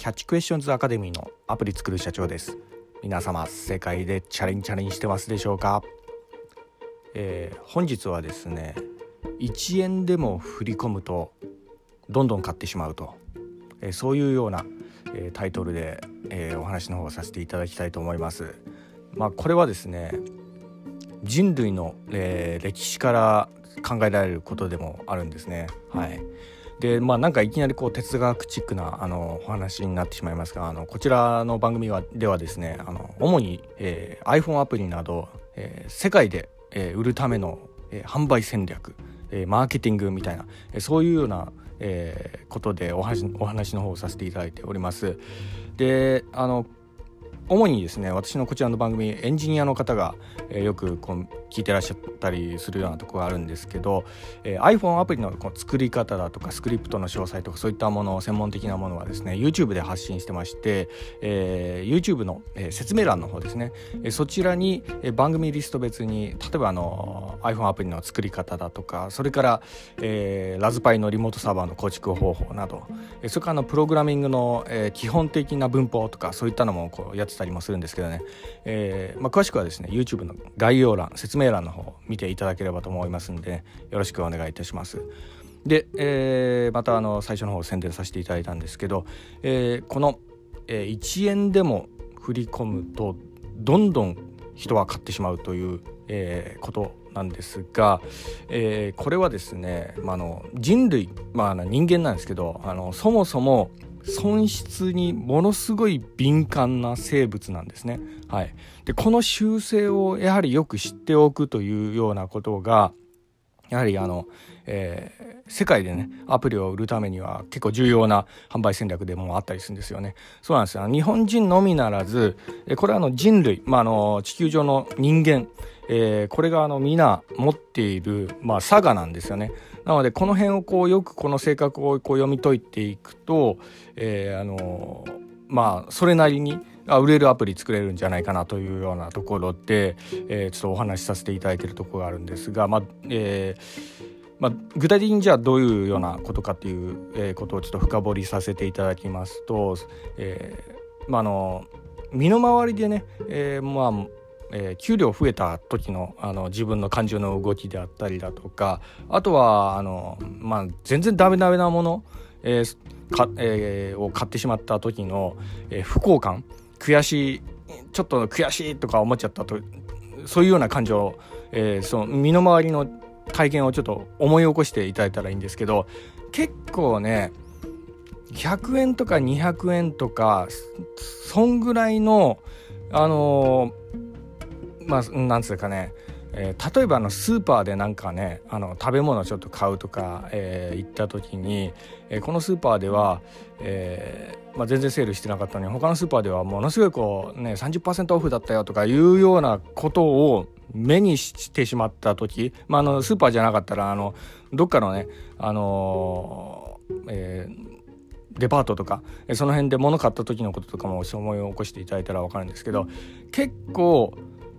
キャッチクエスチョンズアカデミーのアプリ作る社長です。皆様世界でチャレンチャレンしてますでしょうか、えー、本日はですね1円でも振り込むとどんどん買ってしまうと、えー、そういうような、えー、タイトルで、えお話の方をさせていただきたいと思います。まあこれはですね人類の、え歴史から考えられることでもあるんですね。はい。でまあなんかいきなりこう哲学チックなあのお話になってしまいますがあのこちらの番組はではですねあの主に、えー、iPhone アプリなど、えー、世界で、えー、売るための、えー、販売戦略、えー、マーケティングみたいな、えー、そういうような、えー、ことでお話お話の方をさせていただいております。であの主にですね私のこちらの番組エンジニアの方が、えー、よくこう聞いてらっしゃったりするようなところがあるんですけど、えー、iPhone アプリのこう作り方だとかスクリプトの詳細とかそういったもの専門的なものはですね YouTube で発信してまして、えー、YouTube の、えー、説明欄の方ですね、えー、そちらに、えー、番組リスト別に例えばあの iPhone アプリの作り方だとかそれから、えー、ラズパイのリモートサーバーの構築方法など、えー、それからのプログラミングの、えー、基本的な文法とかそういったのもこうやってたりもするんですけどね、えーまあ、詳しくはですね YouTube の概要欄説明欄の方見ていただければと思いますんで、ね、よろしくお願いいたします。で、えー、またあの最初の方宣伝させていただいたんですけど、えー、この、えー、1円でも振り込むとどんどん人は買ってしまうという、えー、ことなんですが、えー、これはですね、まあ、の人類、まあ、人間なんですけどあのそもそも損失にものすごい敏感な生物なんですね。はい、でこの習性をやはりよく知っておくというようなことがやはりあの、えー、世界でねアプリを売るためには結構重要な販売戦略でもあったりするんですよね。そうなんですよ日本人のみならずこれはあの人類、まあ、あの地球上の人間えー、これがあの皆持っている、まあ、差がなんですよね。なのでこの辺をこうよくこの性格をこう読み解いていくと、えー、あのまあそれなりに売れるアプリ作れるんじゃないかなというようなところで、えー、ちょっとお話しさせていただいているところがあるんですが、まあえーまあ、具体的にじゃあどういうようなことかっていう、ことをちょっと深掘りさせていただきますと、えーまあ、あの身の回りでね、えー、まあえー、給料増えた時のあの自分の感情の動きであったりだとかあとはあの、まあ、全然ダメダメなもの、えーかえー、を買ってしまった時の、えー、不幸感悔しいちょっと悔しいとか思っちゃったとそういうような感情、えー、その身の回りの体験をちょっと思い起こしていただいたらいいんですけど結構ね100円とか200円とかそんぐらいのあのまあなんつうかねえー、例えばあのスーパーでなんかねあの食べ物ちょっと買うとか、えー、行った時に、えー、このスーパーでは、えーまあ、全然セールしてなかったのに他のスーパーではものすごいこうね30%オフだったよとかいうようなことを目にしてしまった時、まあ、あのスーパーじゃなかったらあのどっかのねあのー、えーデパートとかその辺で物買った時のこととかも思い起こしていただいたら分かるんですけど結構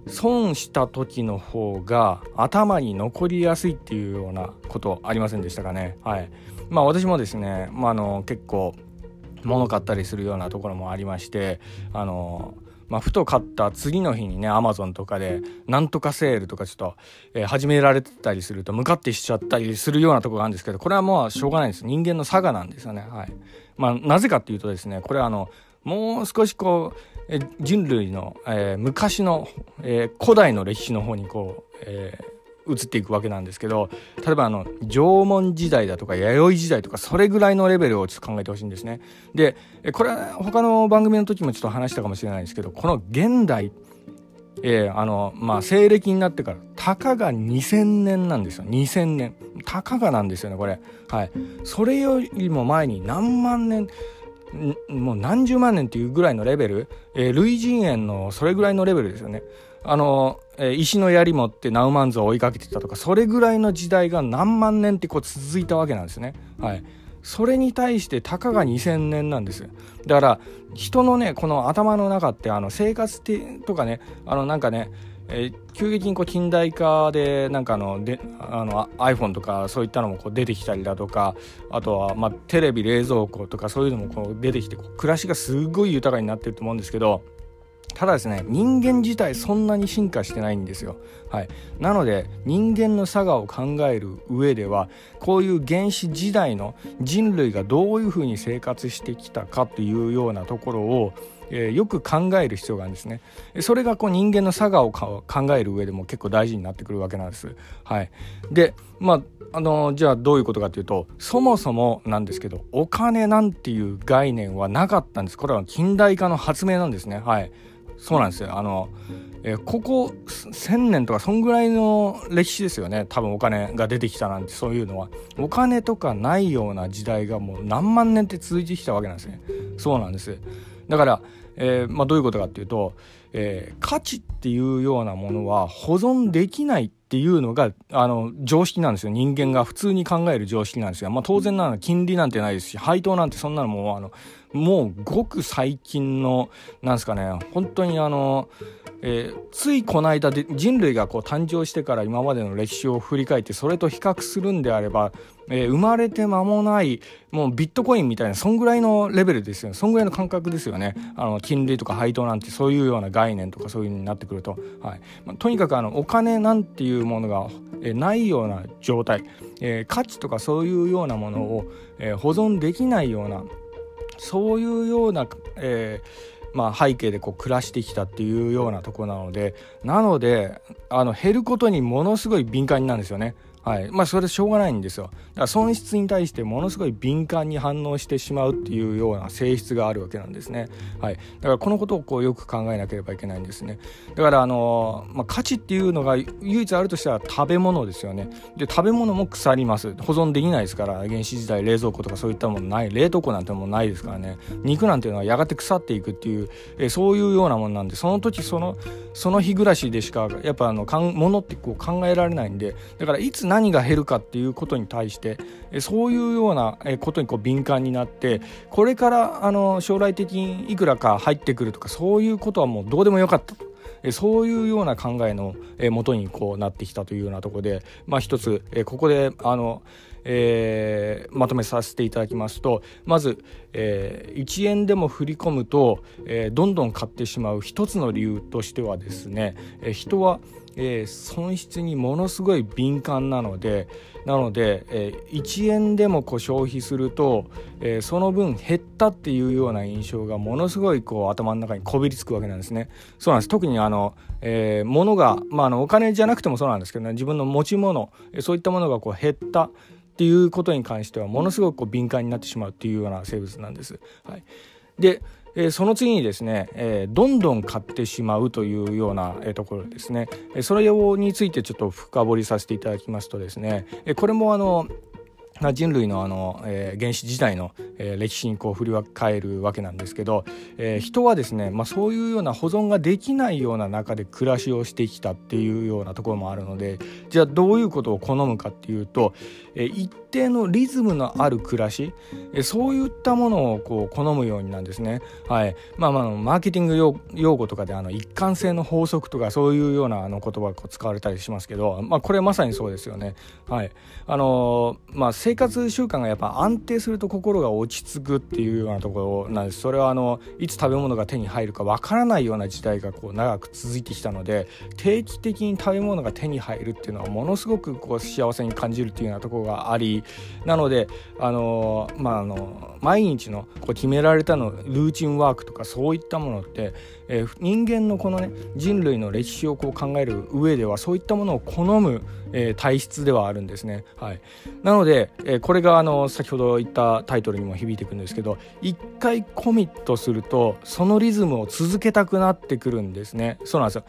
損した時の方が頭に残りやすいっていうようなことありませんでしたかね。はい。まあ私もですね、まあ、あの結構物買ったりするようなところもありましてあのまあ、ふと買った次の日にねアマゾンとかでなんとかセールとかちょっと、えー、始められてたりすると向かってしちゃったりするようなところがあるんですけどこれはもうしょうがないです。人間の差がなんですよね。はい。まあなぜかっていうとですねこれはあのもう少しこう人類の、えー、昔の、えー、古代の歴史の方にこう、えー、移っていくわけなんですけど例えばあの縄文時代だとか弥生時代とかそれぐらいのレベルをちょっと考えてほしいんですね。でこれは他の番組の時もちょっと話したかもしれないんですけどこの現代えー、あのまあ西暦になってからたかが2000年なんですよ。2000年。たかがなんですよねこれ。はい。それよりも前に何万年もう何十万年っていうぐらいのレベル、えー、類人猿のそれぐらいのレベルですよね。あの、えー、石の槍持ってナウマンズを追いかけてたとか、それぐらいの時代が何万年ってこう続いたわけなんですね。はい。それに対してたかが2000年なんです。だから、人のね、この頭の中って、あの、生活ってとかね、あの、なんかね、えー、急激にこう近代化でなんかあのであの iPhone とかそういったのもこう出てきたりだとかあとはまあテレビ冷蔵庫とかそういうのもこう出てきて暮らしがすごい豊かになってると思うんですけどただですね人間自体そんなに進化してないんですよ。はい、なので人間の差がを考える上ではこういう原始時代の人類がどういうふうに生活してきたかというようなところをえー、よく考える必要があるんですね。それがこう人間の差がを考える上でも結構大事になってくるわけなんです。はい、でまああのじゃあどういうことかというとそもそもなんですけどお金なんていう概念はなかったんですこれは近代化の発明なんですねはいそうなんですよ。あの、えー、ここ1,000年とかそんぐらいの歴史ですよね。多分お金が出てきたなんてそういうのは。お金とかないような時代がもう何万年って続いてきたわけなんですね。そうなんです。だから、えー、まあ、どういうことかっていうと、えー、価値っていうようなものは保存できないっっていうのがあの常識なんですよ。人間が普通に考える常識なんですよ、まあ、当然なの金利なんてないですし配当なんてそんなのもうあのもうごく最近のなんですかね本当にあの、えー、ついこの間で人類がこう誕生してから今までの歴史を振り返ってそれと比較するんであれば、えー、生まれて間もないもうビットコインみたいなそんぐらいのレベルですよね。そんぐらいの感覚ですよねあの金利とか配当なんてそういうような概念とかそういうになってくると、はい。まあ、とにかくあのお金なんていうものが、えー、ないような状態、え、価値とかそういうようなものを、え、保存できないようなそういうような、えーまあ、背景でこう暮らしてきたっていうようなとこなのでなのであの減ることにものすごい敏感になるんですよね。はい。まあ、それしょうがないんですよ。だから損失に対してものすごい敏感に反応してしまうっていうような性質があるわけなんですね、はい、だからこのことをこうよく考えなければいけないんですね。だからあの、まあ、価値っていうのが唯一あるとしたら食べ物ですよね。で食べ物も腐ります。保存できないですから原始時代冷蔵庫とかそういったものない。冷凍庫なんてもないですからね。肉なんていうのはやがて腐っていくっていうえそういうようなものなんでその時そのその日暮らしでしかやっぱあのものってこう考えられないんでだからいつ何が減るかっていうことに対してそういうようなことにこう敏感になってこれからあの将来的にいくらか入ってくるとかそういうことはもうどうでもよかったそういうような考えのもとにこうなってきたというようなところで、まあ、一つここであのえー、まとめさせていただきますとまず、えー、1円でも振り込むと、えー、どんどん買ってしまう一つの理由としてはですね、えー、人は、えー、損失にものすごい敏感なのでなので、えー、1円でもこう消費すると、えー、その分減ったっていうような印象がものすごいこう頭の中にこびりつくわけなんですね。そうなんです特にあの、えー、物が、まあ、あのお金じゃなくてもそうなんですけどね自分の持ち物そういったものがこう減ったっていうことに関してはものすごくこう敏感になってしまうっていうような生物なんです。はい、でえー、その次にですね、えー、どんどん買ってしまうというような、えー、ところですね、えそれについてちょっと深掘りさせていただきますとですね、えこれもあの人類のあの、えー、原始時代の、えー、歴史にこう振り返るわけなんですけど、えー、人はですね、まあ、そういうような保存ができないような中で暮らしをしてきたっていうようなところもあるのでじゃあどういうことを好むかっていうと、え一定のリズムのある暮らし、えそういったものをこう好むようになんですね。はいまあ、まあマーケティング用語とかであの一貫性の法則とかそういうようなあの言葉が使われたりしますけど、まあ、これまさにそうですよね。はいあのまあ生活習慣がやっぱ安定すると心が落ち着くっていうようなところなんですそれはあのいつ食べ物が手に入るかわからないような時代がこう長く続いてきたので定期的に食べ物が手に入るっていうのはものすごくこう幸せに感じるっていうようなところがありなのであのまああの毎日のこう決められたのルーチンワークとかそういったものってえー、人間のこのね人類の歴史をこう考える上ではそういったものを好む、えー、体質ではあるんですね。はい、なので、えー、これがあの先ほど言ったタイトルにも響いてくるんですけど一回コミットするとそのリズムを続けたくなってくるんですね。そうなんですよ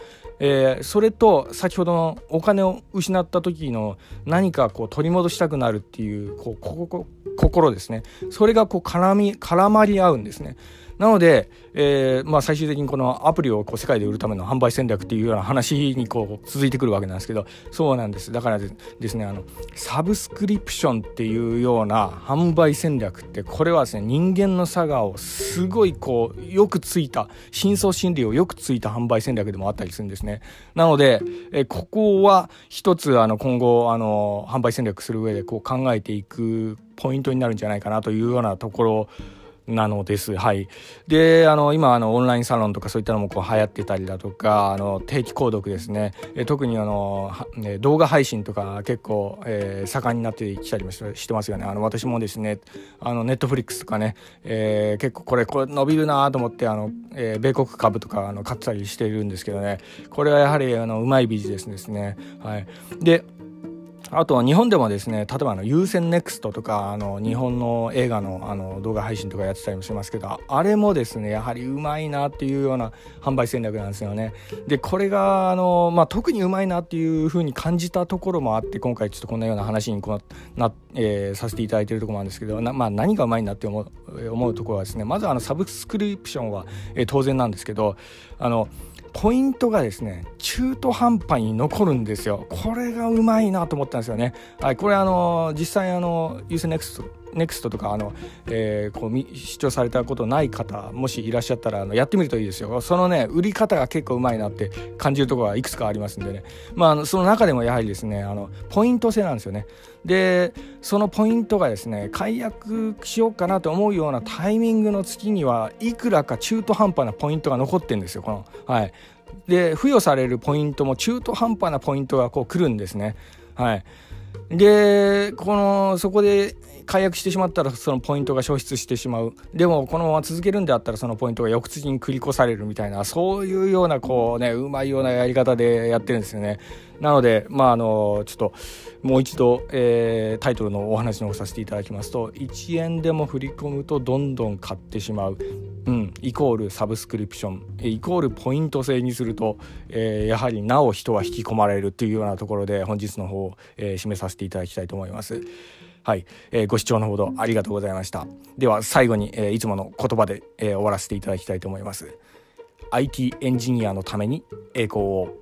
えー、それと先ほどのお金を失った時の何かこう取り戻したくなるっていうこう心ですねそれがこう絡み絡まり合うんですね。なので、えーまあ、最終的にこのアプリをこう世界で売るための販売戦略っていうような話にこう続いてくるわけなんですけどそうなんですだからですねあのサブスクリプションっていうような販売戦略ってこれはですね人間の差がをすごいこうよくついた深層心理をよくついた販売戦略でもあったりするんですね。なので、えここは一つあの今後あの販売戦略する上でこう考えていくポイントになるんじゃないかなというようなところなのです。はい。で、あの、今、あの、オンラインサロンとかそういったのもこう流行ってたりだとか、あの、定期購読ですね。え特にあの、ね、動画配信とか結構、えー、盛んになってきたりもしてますよね。あの、私もですね、あの、ネットフリックスとかね、えー、結構これ、これ伸びるなと思って、あの、えー、米国株とか、あの、買ったりしているんですけどね、これはやはり、あの、うまいビジネスですね。はい。で、あとは日本でもですね例えばあの優先ネクストとかあの日本の映画のあの動画配信とかやってたりもしますけどあれもですねやはりうまいなっていうような販売戦略なんですよね。でこれがあの、まあ、特にうまいなっていうふうに感じたところもあって今回ちょっとこんなような話にこうな、えー、させていただいてるところなんですけどな、まあ、何がうまいなって思う思うところはですねまずあのサブスクリプションは、えー、当然なんですけどあのポイントがですね中途半端に残るんですよ。これがうまいなと思ったんですよね。はいこれあの実際あの UCNEXT ネクストとかあの、えー、こう視聴されたことない方もしいらっしゃったらあのやってみるといいですよ。そのね売り方が結構うまいなって感じるところがいくつかありますんでね。まあその中でもやはりですねあのポイント制なんですよね。でそのポイントがですね解約しようかなと思うようなタイミングの月にはいくらか中途半端なポイントが残ってるんですよこの。はい。で付与されるポイントも中途半端なポイントがこう来るんですね。はい。でこのそこで解約してしまったらそのポイントが消失してしまう。でもこのまま続けるんであったらそのポイントが翌月に繰り越されるみたいなそういうようなこうねうまいようなやり方でやってるんですよね。なのでまああのちょっともう一度、えー、タイトルのお話の方させていただきますと1円でも振り込むとどんどん買ってしまう、うん、イコールサブスクリプション。イコールポイント制にすると、えー、やはりなお人は引き込まれるっていうようなところで本日の方を、えー、締めさせていただきたいと思います。はい、えー、ご視聴のほどありがとうございました。では最後に、えー、いつもの言葉で、えー、終わらせていただきたいと思います。IT エンジニアのために栄光を。